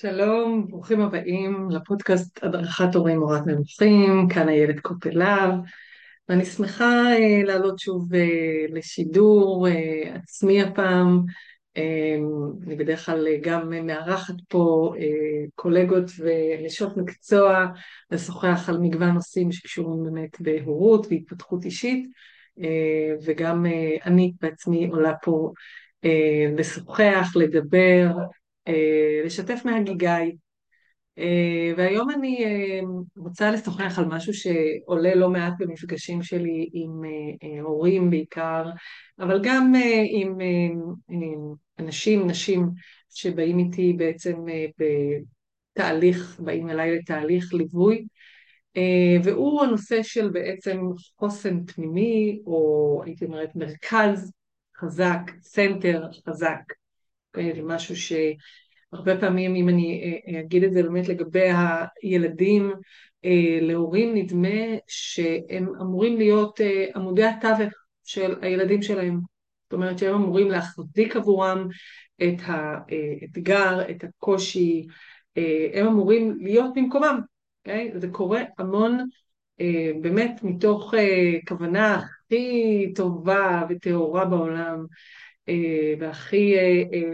שלום, ברוכים הבאים לפודקאסט הדרכת הורים מורת נמוכים, כאן איילת קופלב, ואני שמחה אה, לעלות שוב אה, לשידור אה, עצמי הפעם. אה, אני בדרך כלל גם מארחת פה אה, קולגות ונשות מקצוע לשוחח על מגוון נושאים שקשורים באמת בהורות והתפתחות אישית, אה, וגם אה, אני בעצמי עולה פה אה, לשוחח, לדבר, אה, לשתף מהגיגאי. אה, והיום אני אה, רוצה לשוחח על משהו שעולה לא מעט במפגשים שלי עם הורים בעיקר, אבל גם עם אנשים, נשים שבאים איתי בעצם בתהליך, באים אליי לתהליך ליווי, והוא הנושא של בעצם חוסן פנימי, או הייתי אומרת מרכז חזק, center חזק. זה משהו שהרבה פעמים, אם אני אה, אה, אגיד את זה באמת לגבי הילדים, אה, להורים נדמה שהם אמורים להיות עמודי התווך של הילדים שלהם. זאת אומרת שהם אמורים להחזיק עבורם את האתגר, את הקושי, הם אמורים להיות במקומם, okay? אוקיי? זה קורה המון באמת מתוך כוונה הכי טובה וטהורה בעולם, אה, והכי אה, אה,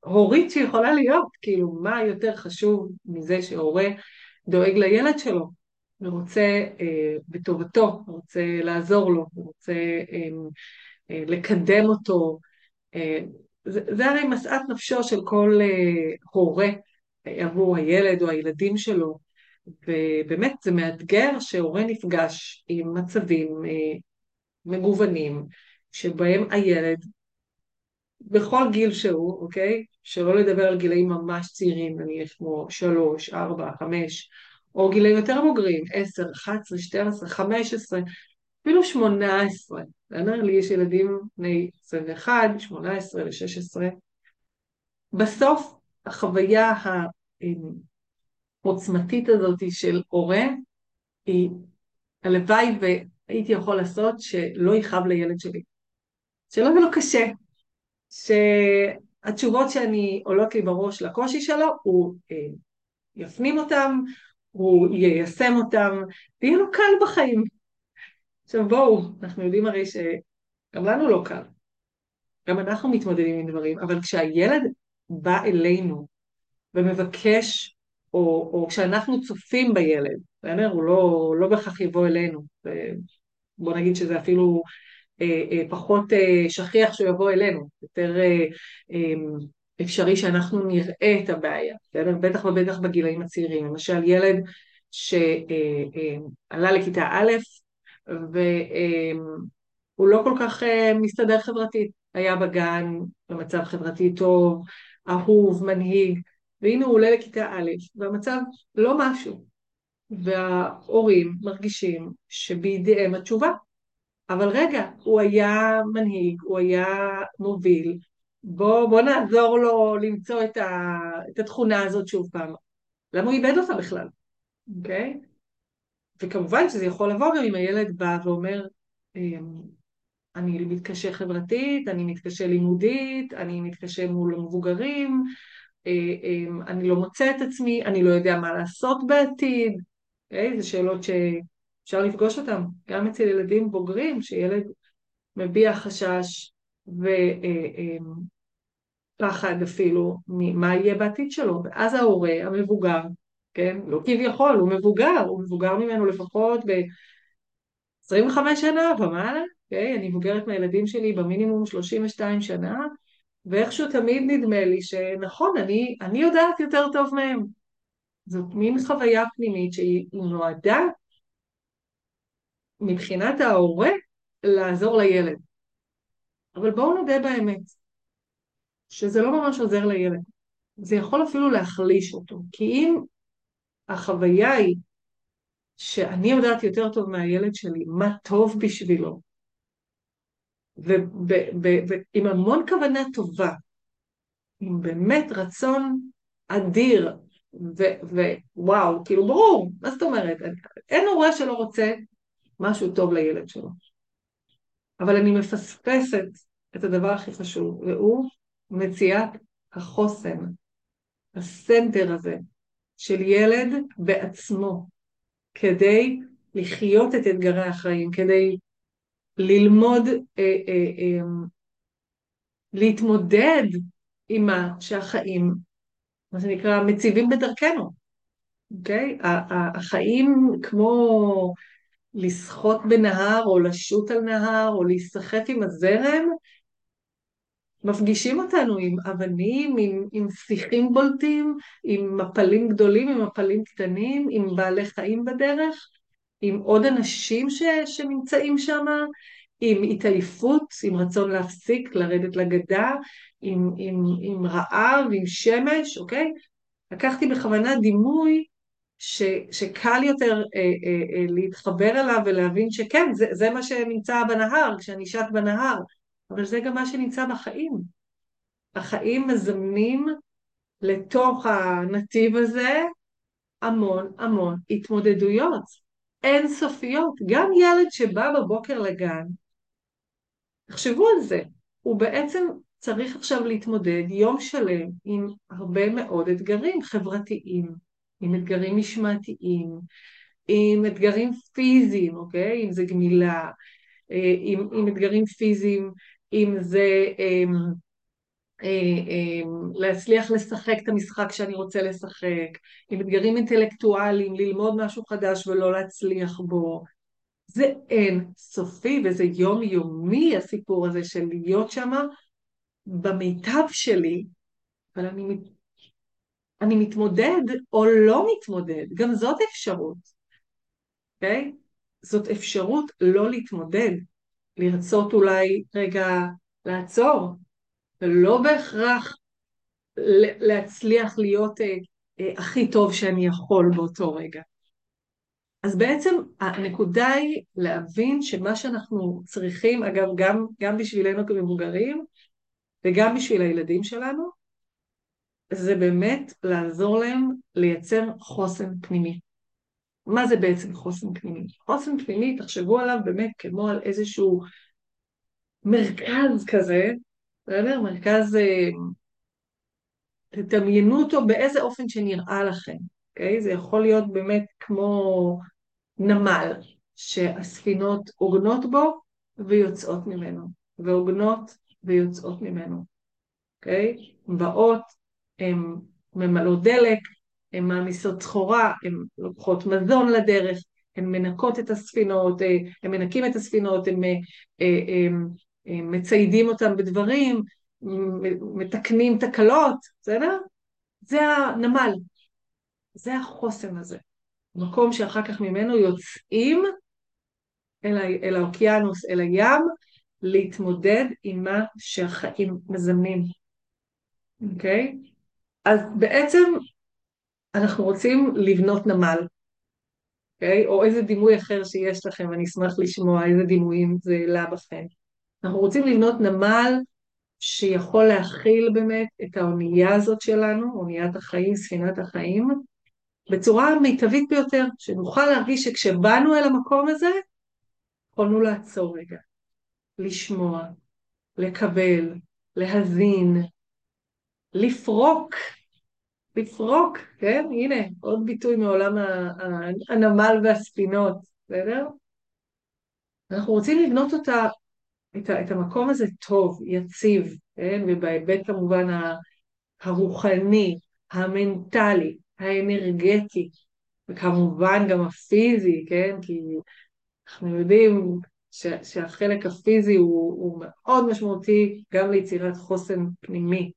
הורית שיכולה להיות, כאילו מה יותר חשוב מזה שהורה דואג לילד שלו ורוצה בטובתו, רוצה לעזור לו, רוצה לקדם אותו. זה, זה הרי משאת נפשו של כל הורה עבור הילד או הילדים שלו, ובאמת זה מאתגר שהורה נפגש עם מצבים מגוונים שבהם הילד בכל גיל שהוא, אוקיי? שלא לדבר על גילאים ממש צעירים, נניח כמו שלוש, ארבע, חמש, או גילאים יותר בוגרים, עשר, אחת עשרה, שתים עשרה, חמש עשרה, אפילו שמונה עשרה. בסדר? לי יש ילדים בני עשרים ואחת, שמונה עשרה ושש עשרה. בסוף החוויה העוצמתית הזאת של הורה היא הלוואי והייתי יכול לעשות שלא יכאב לילד שלי. שלא יהיה לו קשה, שהתשובות שאני עולות לי בראש לקושי שלו, הוא אה, יפנים אותם, הוא יישם אותם, ויהיה לו קל בחיים. עכשיו בואו, אנחנו יודעים הרי שגם לנו לא קל. גם אנחנו מתמודדים עם דברים, אבל כשהילד בא אלינו ומבקש, או, או כשאנחנו צופים בילד? הוא לא, לא בהכרח יבוא אלינו, בוא נגיד שזה אפילו פחות אה, שכיח שהוא יבוא אלינו, יותר אפשרי שאנחנו נראה את הבעיה, בסדר? בטח ובטח בגילאים הצעירים. למשל ילד שעלה לכיתה א' והוא לא כל כך מסתדר חברתית, היה בגן במצב חברתי טוב, אהוב, מנהיג, והנה הוא עולה לכיתה א', והמצב לא משהו, וההורים מרגישים שבידיהם התשובה. אבל רגע, הוא היה מנהיג, הוא היה מוביל, בוא, בוא נעזור לו למצוא את, ה, את התכונה הזאת שוב פעם. למה הוא איבד אותה בכלל, אוקיי? Okay? וכמובן שזה יכול לבוא גם אם הילד בא ואומר, אמ, אני מתקשה חברתית, אני מתקשה לימודית, אני מתקשה מול המבוגרים, אה, אמ, אני לא מוצא את עצמי, אני לא יודע מה לעשות בעתיד, okay? אוקיי? זה שאלות ש... אפשר לפגוש אותם, גם אצל ילדים בוגרים, שילד מביע חשש ופחד אפילו ממה יהיה בעתיד שלו, ואז ההורה המבוגר, כן, לא כביכול, הוא מבוגר, הוא מבוגר ממנו לפחות ב-25 שנה ומעלה, כן, אני מבוגרת מהילדים שלי במינימום 32 שנה, ואיכשהו תמיד נדמה לי שנכון, אני, אני יודעת יותר טוב מהם. זאת מין חוויה פנימית שהיא נועדה מבחינת ההורה לעזור לילד. אבל בואו נודה באמת, שזה לא ממש עוזר לילד. זה יכול אפילו להחליש אותו. כי אם החוויה היא שאני יודעת יותר טוב מהילד שלי מה טוב בשבילו, ועם המון כוונה טובה, עם באמת רצון אדיר, ווואו, כאילו ברור, מה זאת אומרת? אין הורה שלא רוצה משהו טוב לילד שלו. אבל אני מפספסת את הדבר הכי חשוב, והוא מציאת החוסן. הסנטר הזה של ילד בעצמו, כדי לחיות את אתגרי החיים, כדי ללמוד, אה, אה, אה, להתמודד עם מה שהחיים, מה שנקרא, מציבים בדרכנו, אוקיי? החיים כמו לשחות בנהר או לשוט על נהר או להיסחף עם הזרם, מפגישים אותנו עם אבנים, עם, עם שיחים בולטים, עם מפלים גדולים, עם מפלים קטנים, עם בעלי חיים בדרך, עם עוד אנשים ש, שנמצאים שם, עם התעייפות, עם רצון להפסיק, לרדת לגדה, עם, עם, עם רעב, עם שמש, אוקיי? לקחתי בכוונה דימוי ש, שקל יותר אה, אה, אה, להתחבר אליו ולהבין שכן, זה, זה מה שנמצא בנהר, כשאני שט בנהר, אבל זה גם מה שנמצא בחיים. החיים מזמנים לתוך הנתיב הזה המון המון התמודדויות אינסופיות. גם ילד שבא בבוקר לגן, תחשבו על זה, הוא בעצם צריך עכשיו להתמודד יום שלם עם הרבה מאוד אתגרים חברתיים, עם אתגרים משמעתיים, עם אתגרים פיזיים, אוקיי? אם זה גמילה, אה, עם, עם אתגרים פיזיים, אם זה אה, אה, להצליח לשחק את המשחק שאני רוצה לשחק, עם אתגרים אינטלקטואליים, ללמוד משהו חדש ולא להצליח בו. זה אין סופי וזה יומיומי הסיפור הזה של להיות שם במיטב שלי, אבל אני, אני מתמודד או לא מתמודד, גם זאת אפשרות, אוקיי? Okay? זאת אפשרות לא להתמודד, לרצות אולי רגע לעצור, ולא בהכרח להצליח להיות אה, אה, הכי טוב שאני יכול באותו רגע. אז בעצם הנקודה היא להבין שמה שאנחנו צריכים, אגב, גם, גם בשבילנו כמבוגרים וגם בשביל הילדים שלנו, זה באמת לעזור להם לייצר חוסן פנימי. מה זה בעצם חוסן פנימי? חוסן פנימי, תחשבו עליו באמת כמו על איזשהו מרכז כזה, בסדר? מרכז, אה, תדמיינו אותו באיזה אופן שנראה לכם, אוקיי? זה יכול להיות באמת כמו נמל, שהספינות עוגנות בו ויוצאות ממנו, ועוגנות ויוצאות ממנו, אוקיי? באות, הן ממלאות דלק, הן מעמיסות סחורה, הן לוקחות מזון לדרך, הן מנקות את הספינות, אה, הן מנקים את הספינות, הן אה, מציידים אותן בדברים, מתקנים תקלות, בסדר? זה הנמל, זה החוסן הזה. מקום שאחר כך ממנו יוצאים אל, אל האוקיינוס, אל הים, להתמודד עם מה שהחיים מזמנים, אוקיי? Okay? אז בעצם אנחנו רוצים לבנות נמל, אוקיי? Okay? או איזה דימוי אחר שיש לכם, אני אשמח לשמוע איזה דימויים זה העלה בכם. אנחנו רוצים לבנות נמל שיכול להכיל באמת את האונייה הזאת שלנו, אוניית החיים, ספינת החיים, בצורה המיטבית ביותר, שנוכל להרגיש שכשבאנו אל המקום הזה, יכולנו לעצור רגע, לשמוע, לקבל, להזין, לפרוק, לפרוק, כן? הנה, עוד ביטוי מעולם הנמל והספינות, בסדר? אנחנו רוצים לבנות אותה, את, את המקום הזה טוב, יציב, כן? ובהיבט כמובן הרוחני, המנטלי, האנרגטי, וכמובן גם הפיזי, כן? כי אנחנו יודעים ש, שהחלק הפיזי הוא, הוא מאוד משמעותי גם ליצירת חוסן פנימי.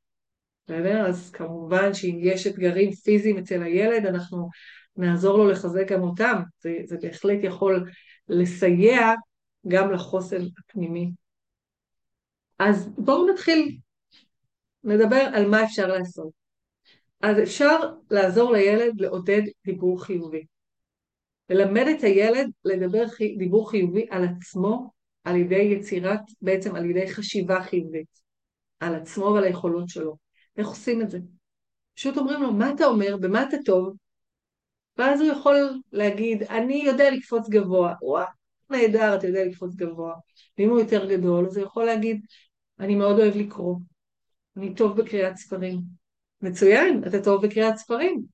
בסדר? אז כמובן שאם יש אתגרים פיזיים אצל הילד, אנחנו נעזור לו לחזק גם אותם. זה, זה בהחלט יכול לסייע גם לחוסן הפנימי. אז בואו נתחיל לדבר על מה אפשר לעשות. אז אפשר לעזור לילד לעודד דיבור חיובי. ללמד את הילד לדבר דיבור חיובי על עצמו על ידי יצירת, בעצם על ידי חשיבה חיובית, על עצמו ועל היכולות שלו. איך עושים את זה? פשוט אומרים לו, מה אתה אומר, במה אתה טוב? ואז הוא יכול להגיד, אני יודע לקפוץ גבוה. וואו, נהדר, אתה יודע לקפוץ גבוה. ואם הוא יותר גדול, אז הוא יכול להגיד, אני מאוד אוהב לקרוא, אני טוב בקריאת ספרים, מצוין, אתה טוב בקריאת ספרים.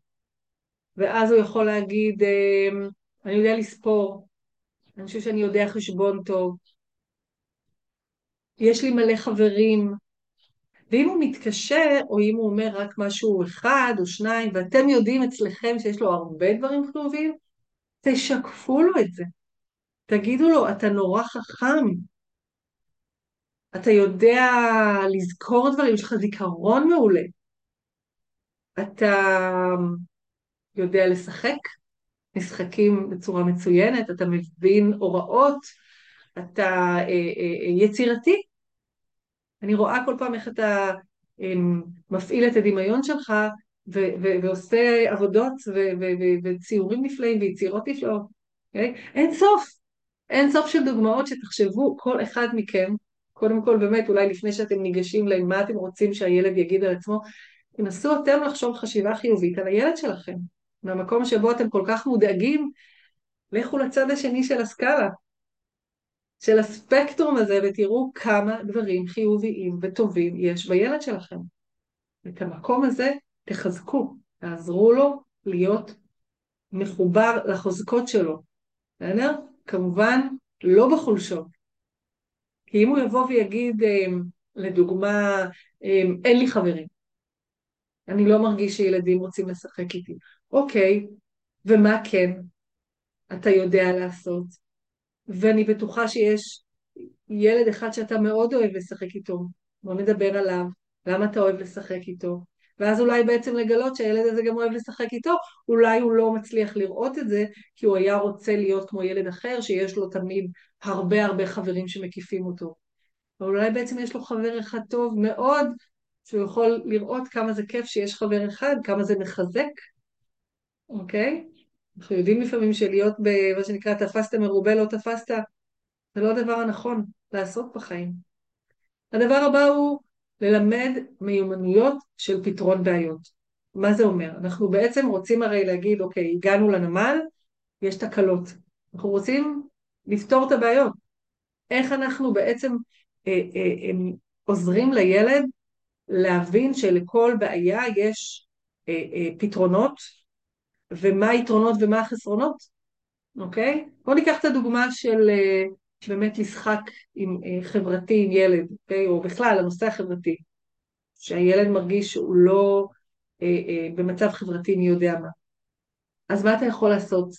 ואז הוא יכול להגיד, אמ, אני יודע לספור, אני חושב שאני יודע חשבון טוב, יש לי מלא חברים, ואם הוא מתקשה, או אם הוא אומר רק משהו אחד או שניים, ואתם יודעים אצלכם שיש לו הרבה דברים חיוביים, תשקפו לו את זה. תגידו לו, אתה נורא חכם, אתה יודע לזכור דברים, יש לך זיכרון מעולה, אתה יודע לשחק משחקים בצורה מצוינת, אתה מבין הוראות, אתה אה, אה, אה יצירתי. אני רואה כל פעם איך אתה אה, מפעיל את הדמיון שלך ו- ו- ועושה עבודות ו- וציורים נפלאים ויצירות נפלאות. Okay? אוקיי? אין סוף, אין סוף של דוגמאות שתחשבו, כל אחד מכם, קודם כל באמת, אולי לפני שאתם ניגשים למה אתם רוצים שהילד יגיד על עצמו, תנסו אתם לחשוב חשיבה חיובית על הילד שלכם. מהמקום שבו אתם כל כך מודאגים, לכו לצד השני של הסקאלה, של הספקטרום הזה, ותראו כמה דברים חיוביים וטובים יש בילד שלכם. את המקום הזה תחזקו, תעזרו לו להיות מחובר לחוזקות שלו, בסדר? כמובן, לא בחולשות. כי אם הוא יבוא ויגיד, אמ, לדוגמה, אמ, אין לי חברים, אני לא מרגיש שילדים רוצים לשחק איתי. אוקיי, ומה כן אתה יודע לעשות? ואני בטוחה שיש ילד אחד שאתה מאוד אוהב לשחק איתו, בוא נדבר עליו, למה אתה אוהב לשחק איתו? ואז אולי בעצם לגלות שהילד הזה גם אוהב לשחק איתו, אולי הוא לא מצליח לראות את זה, כי הוא היה רוצה להיות כמו ילד אחר, שיש לו תמיד הרבה הרבה חברים שמקיפים אותו. אבל אולי בעצם יש לו חבר אחד טוב מאוד, שהוא יכול לראות כמה זה כיף שיש חבר אחד, כמה זה מחזק, אוקיי? אנחנו יודעים לפעמים שלהיות במה שנקרא תפסת מרובה לא תפסת, זה לא הדבר הנכון לעשות בחיים. הדבר הבא הוא ללמד מיומנויות של פתרון בעיות. מה זה אומר? אנחנו בעצם רוצים הרי להגיד, אוקיי, הגענו לנמל, יש תקלות. אנחנו רוצים לפתור את הבעיות. איך אנחנו בעצם אה, אה, אה, עוזרים לילד להבין שלכל בעיה יש אה, אה, פתרונות, ומה היתרונות ומה החסרונות, אוקיי? בואו ניקח את הדוגמה של אה, באמת משחק עם אה, חברתי עם ילד, אוקיי? או בכלל הנושא החברתי, שהילד מרגיש שהוא לא אה, אה, במצב חברתי מי יודע מה. אז מה אתה יכול לעשות?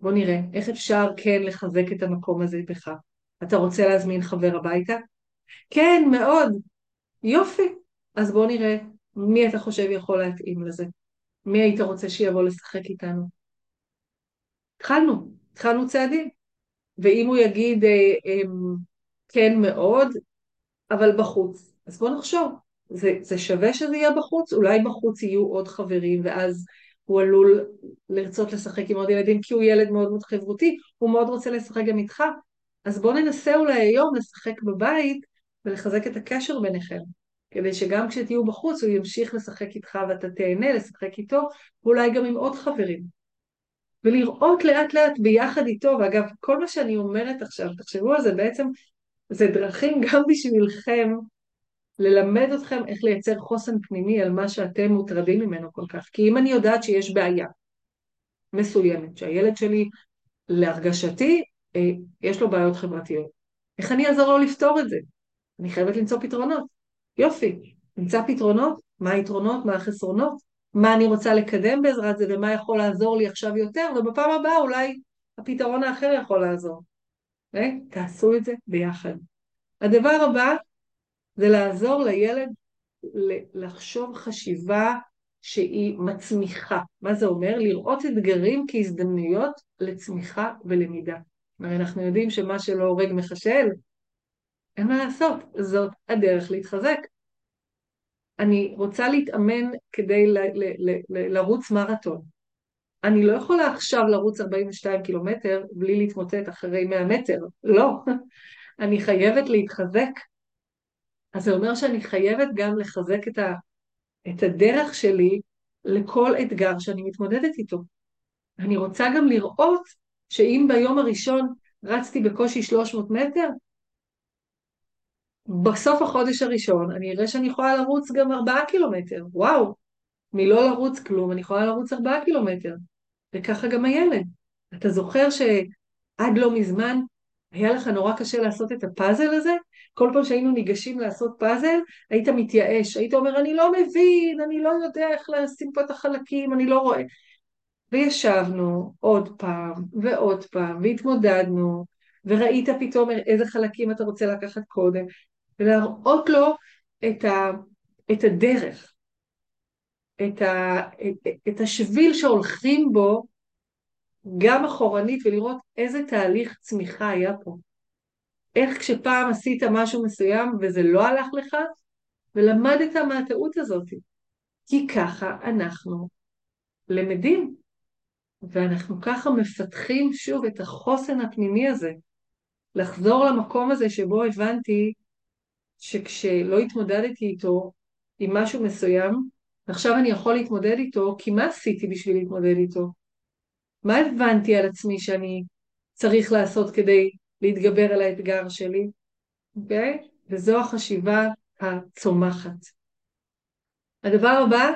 בוא נראה, איך אפשר כן לחזק את המקום הזה בך? אתה רוצה להזמין חבר הביתה? כן, מאוד. יופי. אז בוא נראה מי אתה חושב יכול להתאים לזה. מי היית רוצה שיבוא לשחק איתנו? התחלנו, התחלנו צעדים. ואם הוא יגיד אה, אה, כן מאוד, אבל בחוץ, אז בוא נחשוב, זה, זה שווה שזה יהיה בחוץ? אולי בחוץ יהיו עוד חברים ואז הוא עלול לרצות לשחק עם עוד ילדים כי הוא ילד מאוד מאוד חברותי, הוא מאוד רוצה לשחק גם איתך, אז בוא ננסה אולי היום לשחק בבית ולחזק את הקשר ביניכם. כדי שגם כשתהיו בחוץ הוא ימשיך לשחק איתך ואתה תהנה לשחק איתו, ואולי גם עם עוד חברים. ולראות לאט לאט ביחד איתו, ואגב, כל מה שאני אומרת עכשיו, תחשבו על זה, בעצם זה דרכים גם בשבילכם ללמד אתכם איך לייצר חוסן פנימי על מה שאתם מוטרדים ממנו כל כך. כי אם אני יודעת שיש בעיה מסוימת, שהילד שלי, להרגשתי, אה, יש לו בעיות חברתיות, איך אני אעזור לו לפתור את זה? אני חייבת למצוא פתרונות. יופי, נמצא פתרונות, מה היתרונות, מה החסרונות, מה אני רוצה לקדם בעזרת זה ומה יכול לעזור לי עכשיו יותר, ובפעם הבאה אולי הפתרון האחר יכול לעזור. Okay? אוקיי? תעשו את זה ביחד. הדבר הבא זה לעזור לילד לחשוב חשיבה שהיא מצמיחה. מה זה אומר? לראות אתגרים כהזדמנויות לצמיחה ולמידה. הרי אנחנו יודעים שמה שלא הורג מחשל, אין מה לעשות, זאת הדרך להתחזק. אני רוצה להתאמן כדי ל- ל- ל- לרוץ מרתון. אני לא יכולה עכשיו לרוץ 42 קילומטר בלי להתמוטט אחרי 100 מטר, לא. אני חייבת להתחזק. אז זה אומר שאני חייבת גם לחזק את, ה, את הדרך שלי לכל אתגר שאני מתמודדת איתו. אני רוצה גם לראות שאם ביום הראשון רצתי בקושי 300 מטר, בסוף החודש הראשון אני אראה שאני יכולה לרוץ גם ארבעה קילומטר, וואו, מלא לרוץ כלום, אני יכולה לרוץ ארבעה קילומטר, וככה גם הילד. אתה זוכר שעד לא מזמן היה לך נורא קשה לעשות את הפאזל הזה? כל פעם שהיינו ניגשים לעשות פאזל, היית מתייאש, היית אומר, אני לא מבין, אני לא יודע איך לשים פה את החלקים, אני לא רואה. וישבנו עוד פעם ועוד פעם, והתמודדנו, וראית פתאום איזה חלקים אתה רוצה לקחת קודם, ולהראות לו את, ה, את הדרך, את, ה, את, את השביל שהולכים בו גם אחורנית ולראות איזה תהליך צמיחה היה פה. איך כשפעם עשית משהו מסוים וזה לא הלך לך, ולמדת מהטעות הזאת. כי ככה אנחנו למדים, ואנחנו ככה מפתחים שוב את החוסן הפנימי הזה. לחזור למקום הזה שבו הבנתי שכשלא התמודדתי איתו עם משהו מסוים, עכשיו אני יכול להתמודד איתו, כי מה עשיתי בשביל להתמודד איתו? מה הבנתי על עצמי שאני צריך לעשות כדי להתגבר על האתגר שלי? אוקיי? Okay? וזו החשיבה הצומחת. הדבר הבא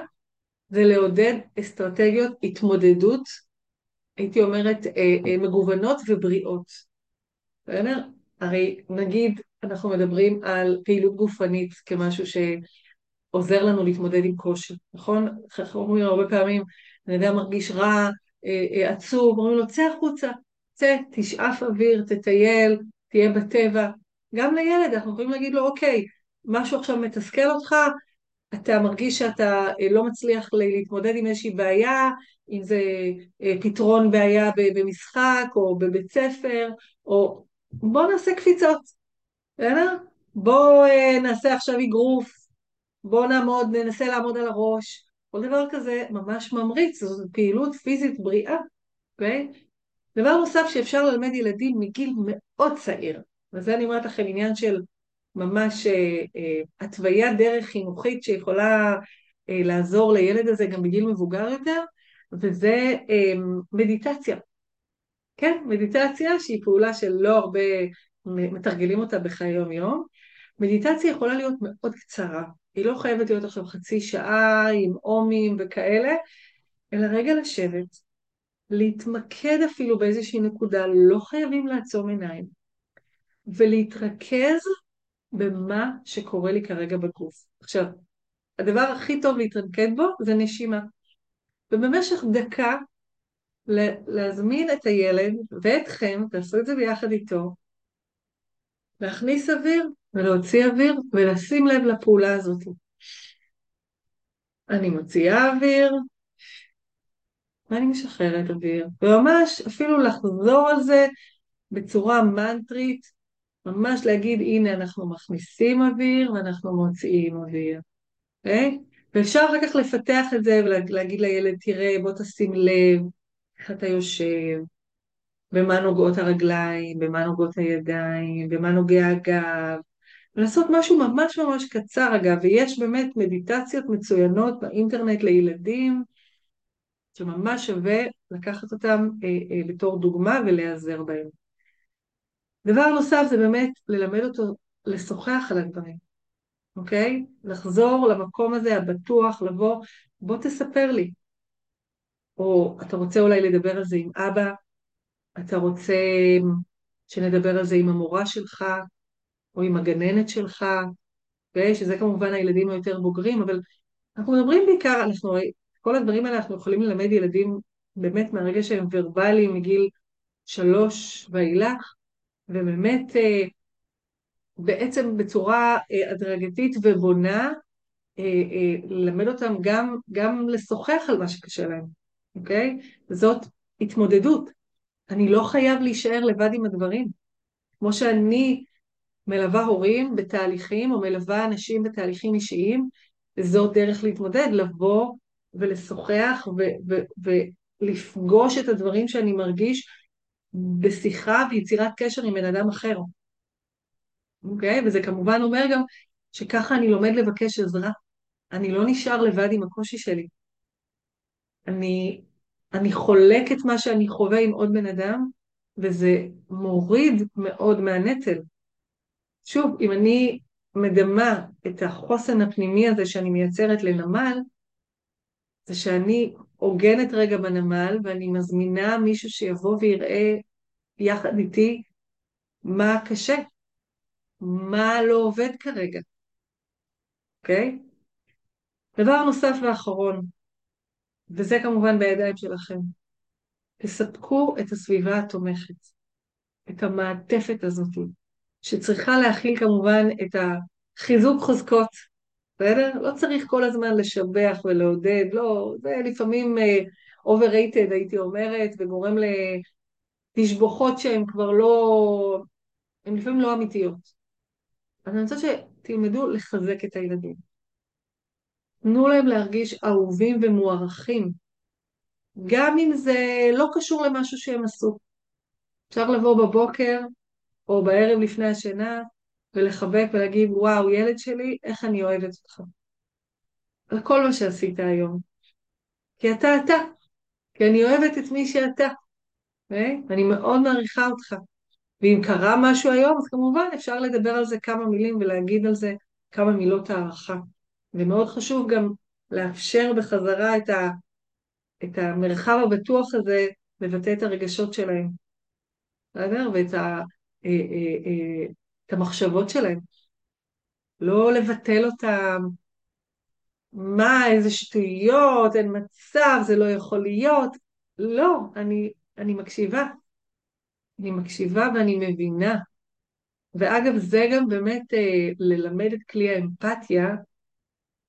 זה לעודד אסטרטגיות התמודדות, הייתי אומרת אה, אה, מגוונות ובריאות. הרי נגיד אנחנו מדברים על פעילות גופנית כמשהו שעוזר לנו להתמודד עם קושי, נכון? אומרים הרבה פעמים, אני יודע, מרגיש רע, אה, אה, עצוב, אומרים לו, צא החוצה, צא, תשאף אוויר, תטייל, תהיה בטבע. גם לילד אנחנו יכולים להגיד לו, אוקיי, משהו עכשיו מתסכל אותך, אתה מרגיש שאתה אה, לא מצליח להתמודד עם איזושהי בעיה, אם זה פתרון בעיה במשחק או בבית ספר, או בוא נעשה קפיצות, בסדר? בוא נעשה עכשיו אגרוף, בוא נעמוד, ננסה לעמוד על הראש, כל דבר כזה ממש ממריץ, זו פעילות פיזית בריאה, אוקיי? דבר נוסף שאפשר ללמד ילדים מגיל מאוד צעיר, וזה אני אומרת לכם עניין של ממש אה, אה, דרך חינוכית שיכולה אה, לעזור לילד הזה גם בגיל מבוגר יותר, וזה אה, מדיטציה. כן, מדיטציה שהיא פעולה שלא הרבה מתרגלים אותה בחיי יום-יום. מדיטציה יכולה להיות מאוד קצרה, היא לא חייבת להיות עכשיו חצי שעה עם עומים וכאלה, אלא רגע לשבת, להתמקד אפילו באיזושהי נקודה, לא חייבים לעצום עיניים, ולהתרכז במה שקורה לי כרגע בגוף. עכשיו, הדבר הכי טוב להתרכז בו זה נשימה. ובמשך דקה להזמין את הילד ואתכם, תעשו את זה ביחד איתו, להכניס אוויר ולהוציא אוויר ולשים לב לפעולה הזאת. אני מוציאה אוויר ואני משחררת אוויר, וממש אפילו לחזור על זה בצורה מנטרית, ממש להגיד הנה אנחנו מכניסים אוויר ואנחנו מוציאים אוויר, Okay? אוקיי? ואפשר אחר כך לפתח את זה ולהגיד לילד תראה בוא תשים לב איך אתה יושב, במה נוגעות הרגליים, במה נוגעות הידיים, במה נוגע הגב, ולעשות משהו ממש ממש קצר אגב, ויש באמת מדיטציות מצוינות באינטרנט לילדים, שממש שווה לקחת אותם אה, אה, בתור דוגמה ולהיעזר בהם. דבר נוסף זה באמת ללמד אותו לשוחח על הדברים, אוקיי? לחזור למקום הזה הבטוח, לבוא, בוא תספר לי. או אתה רוצה אולי לדבר על זה עם אבא, אתה רוצה שנדבר על זה עם המורה שלך, או עם הגננת שלך, שזה כמובן הילדים היותר בוגרים, אבל אנחנו מדברים בעיקר, אנחנו, כל הדברים האלה אנחנו יכולים ללמד ילדים באמת מהרגע שהם ורבליים מגיל שלוש ואילך, ובאמת אה, בעצם בצורה אה, הדרגתית ובונה, אה, ללמד אותם גם, גם לשוחח על מה שקשה להם, אוקיי? זאת התמודדות. אני לא חייב להישאר לבד עם הדברים. כמו שאני מלווה הורים בתהליכים או מלווה אנשים בתהליכים אישיים, וזאת דרך להתמודד, לבוא ולשוחח ולפגוש את הדברים שאני מרגיש בשיחה ויצירת קשר עם בן אדם אחר. אוקיי? וזה כמובן אומר גם שככה אני לומד לבקש עזרה. אני לא נשאר לבד עם הקושי שלי. אני, אני חולק את מה שאני חווה עם עוד בן אדם, וזה מוריד מאוד מהנטל. שוב, אם אני מדמה את החוסן הפנימי הזה שאני מייצרת לנמל, זה שאני עוגנת רגע בנמל ואני מזמינה מישהו שיבוא ויראה יחד איתי מה קשה, מה לא עובד כרגע, אוקיי? Okay? דבר נוסף ואחרון, וזה כמובן בידיים שלכם, תספקו את הסביבה התומכת, את המעטפת הזאת, שצריכה להכיל כמובן את החיזוק חוזקות, בסדר? לא צריך כל הזמן לשבח ולעודד, לא, זה לפעמים uh, overrated הייתי אומרת, וגורם לתשבוכות שהן כבר לא, הן לפעמים לא אמיתיות. אז אני רוצה שתלמדו לחזק את הילדים. תנו להם להרגיש אהובים ומוערכים, גם אם זה לא קשור למשהו שהם עשו. אפשר לבוא בבוקר או בערב לפני השינה ולחבק ולהגיד, וואו, ילד שלי, איך אני אוהבת אותך. על כל מה שעשית היום. כי אתה אתה, כי אני אוהבת את מי שאתה, ואני מאוד מעריכה אותך. ואם קרה משהו היום, אז כמובן אפשר לדבר על זה כמה מילים ולהגיד על זה כמה מילות הערכה. ומאוד חשוב גם לאפשר בחזרה את, ה, את המרחב הבטוח הזה לבטא את הרגשות שלהם, בסדר? ואת ה, אה, אה, אה, את המחשבות שלהם. לא לבטל אותם, מה, איזה שטויות, אין מצב, זה לא יכול להיות. לא, אני, אני מקשיבה. אני מקשיבה ואני מבינה. ואגב, זה גם באמת אה, ללמד את כלי האמפתיה,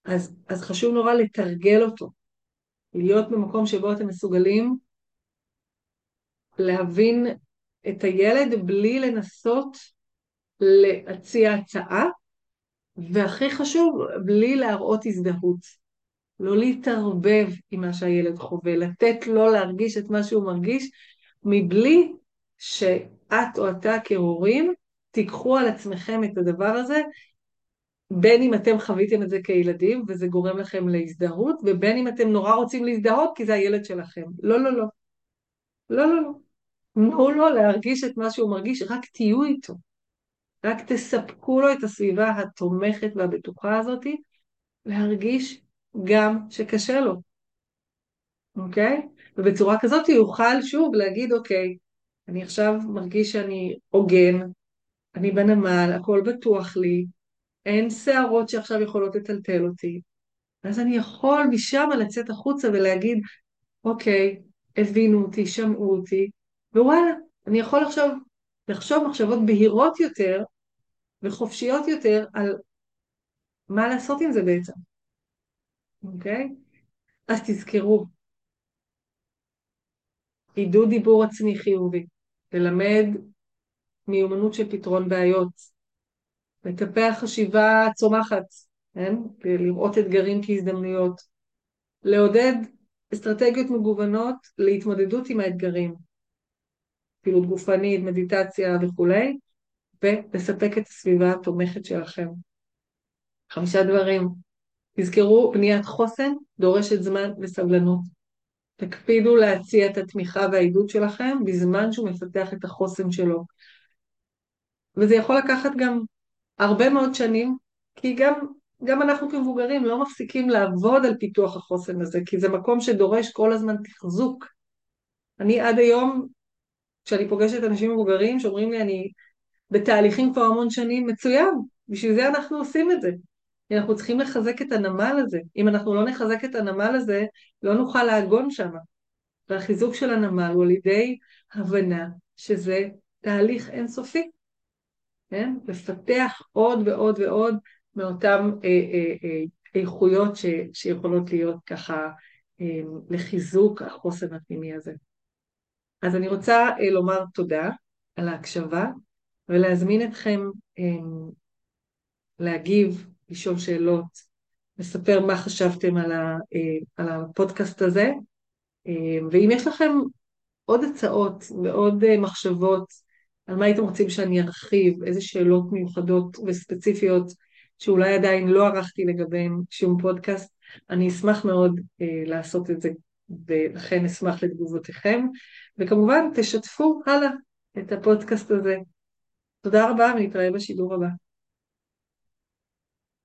אז, אז חשוב נורא לתרגל אותו. להיות במקום שבו אתם מסוגלים להבין את הילד בלי לנסות להציע הצעה, והכי חשוב, בלי להראות הזדהות. לא להתערבב עם מה שהילד חווה, לתת לו להרגיש את מה שהוא מרגיש, מבלי שאת או אתה כהורים תיקחו על עצמכם את הדבר הזה, בין אם אתם חוויתם את זה כילדים וזה גורם לכם להזדהות, ובין אם אתם נורא רוצים להזדהות כי זה הילד שלכם. לא, לא, לא. לא, לא, לא. תנו לו להרגיש את מה שהוא מרגיש, רק תהיו איתו. רק תספקו לו את הסביבה התומכת והבטוחה הזאת, להרגיש גם שקשה לו, אוקיי? ובצורה כזאת הוא יוכל שוב להגיד, אוקיי, אני עכשיו מרגיש שאני הוגן, אני בנמל, הכל בטוח לי, אין שערות שעכשיו יכולות לטלטל אותי, אז אני יכול משם לצאת החוצה ולהגיד, אוקיי, הבינו אותי, שמעו אותי, ווואלה, אני יכול עכשיו לחשוב מחשבות בהירות יותר וחופשיות יותר על מה לעשות עם זה בעצם. אוקיי? אז תזכרו, עידוד דיבור עצמי חיובי, ללמד מיומנות של פתרון בעיות, לטפח חשיבה צומחת, כן? לראות אתגרים כהזדמנויות, לעודד אסטרטגיות מגוונות להתמודדות עם האתגרים, פעילות גופנית, מדיטציה וכולי, ולספק את הסביבה התומכת שלכם. חמישה דברים. תזכרו, בניית חוסן דורשת זמן וסבלנות. תקפידו להציע את התמיכה והעידוד שלכם בזמן שהוא מפתח את החוסן שלו. וזה יכול לקחת גם הרבה מאוד שנים, כי גם, גם אנחנו כמבוגרים לא מפסיקים לעבוד על פיתוח החוסן הזה, כי זה מקום שדורש כל הזמן תחזוק. אני עד היום, כשאני פוגשת אנשים מבוגרים שאומרים לי, אני בתהליכים כבר המון שנים, מצוין, בשביל זה אנחנו עושים את זה. אנחנו צריכים לחזק את הנמל הזה. אם אנחנו לא נחזק את הנמל הזה, לא נוכל לעגון שם. והחיזוק של הנמל הוא על ידי הבנה שזה תהליך אינסופי. כן? לפתח עוד ועוד ועוד מאותן אה, אה, אה, איכויות ש, שיכולות להיות ככה אה, לחיזוק החוסן הפנימי הזה. אז אני רוצה אה, לומר תודה על ההקשבה ולהזמין אתכם אה, להגיב, לשאול שאלות, לספר מה חשבתם על, ה, אה, על הפודקאסט הזה, אה, ואם יש לכם עוד הצעות ועוד אה, מחשבות על מה הייתם רוצים שאני ארחיב, איזה שאלות מיוחדות וספציפיות שאולי עדיין לא ערכתי לגביהם שום פודקאסט, אני אשמח מאוד אה, לעשות את זה, ולכן אשמח לתגובותיכם, וכמובן תשתפו הלאה את הפודקאסט הזה. תודה רבה ונתראה בשידור הבא.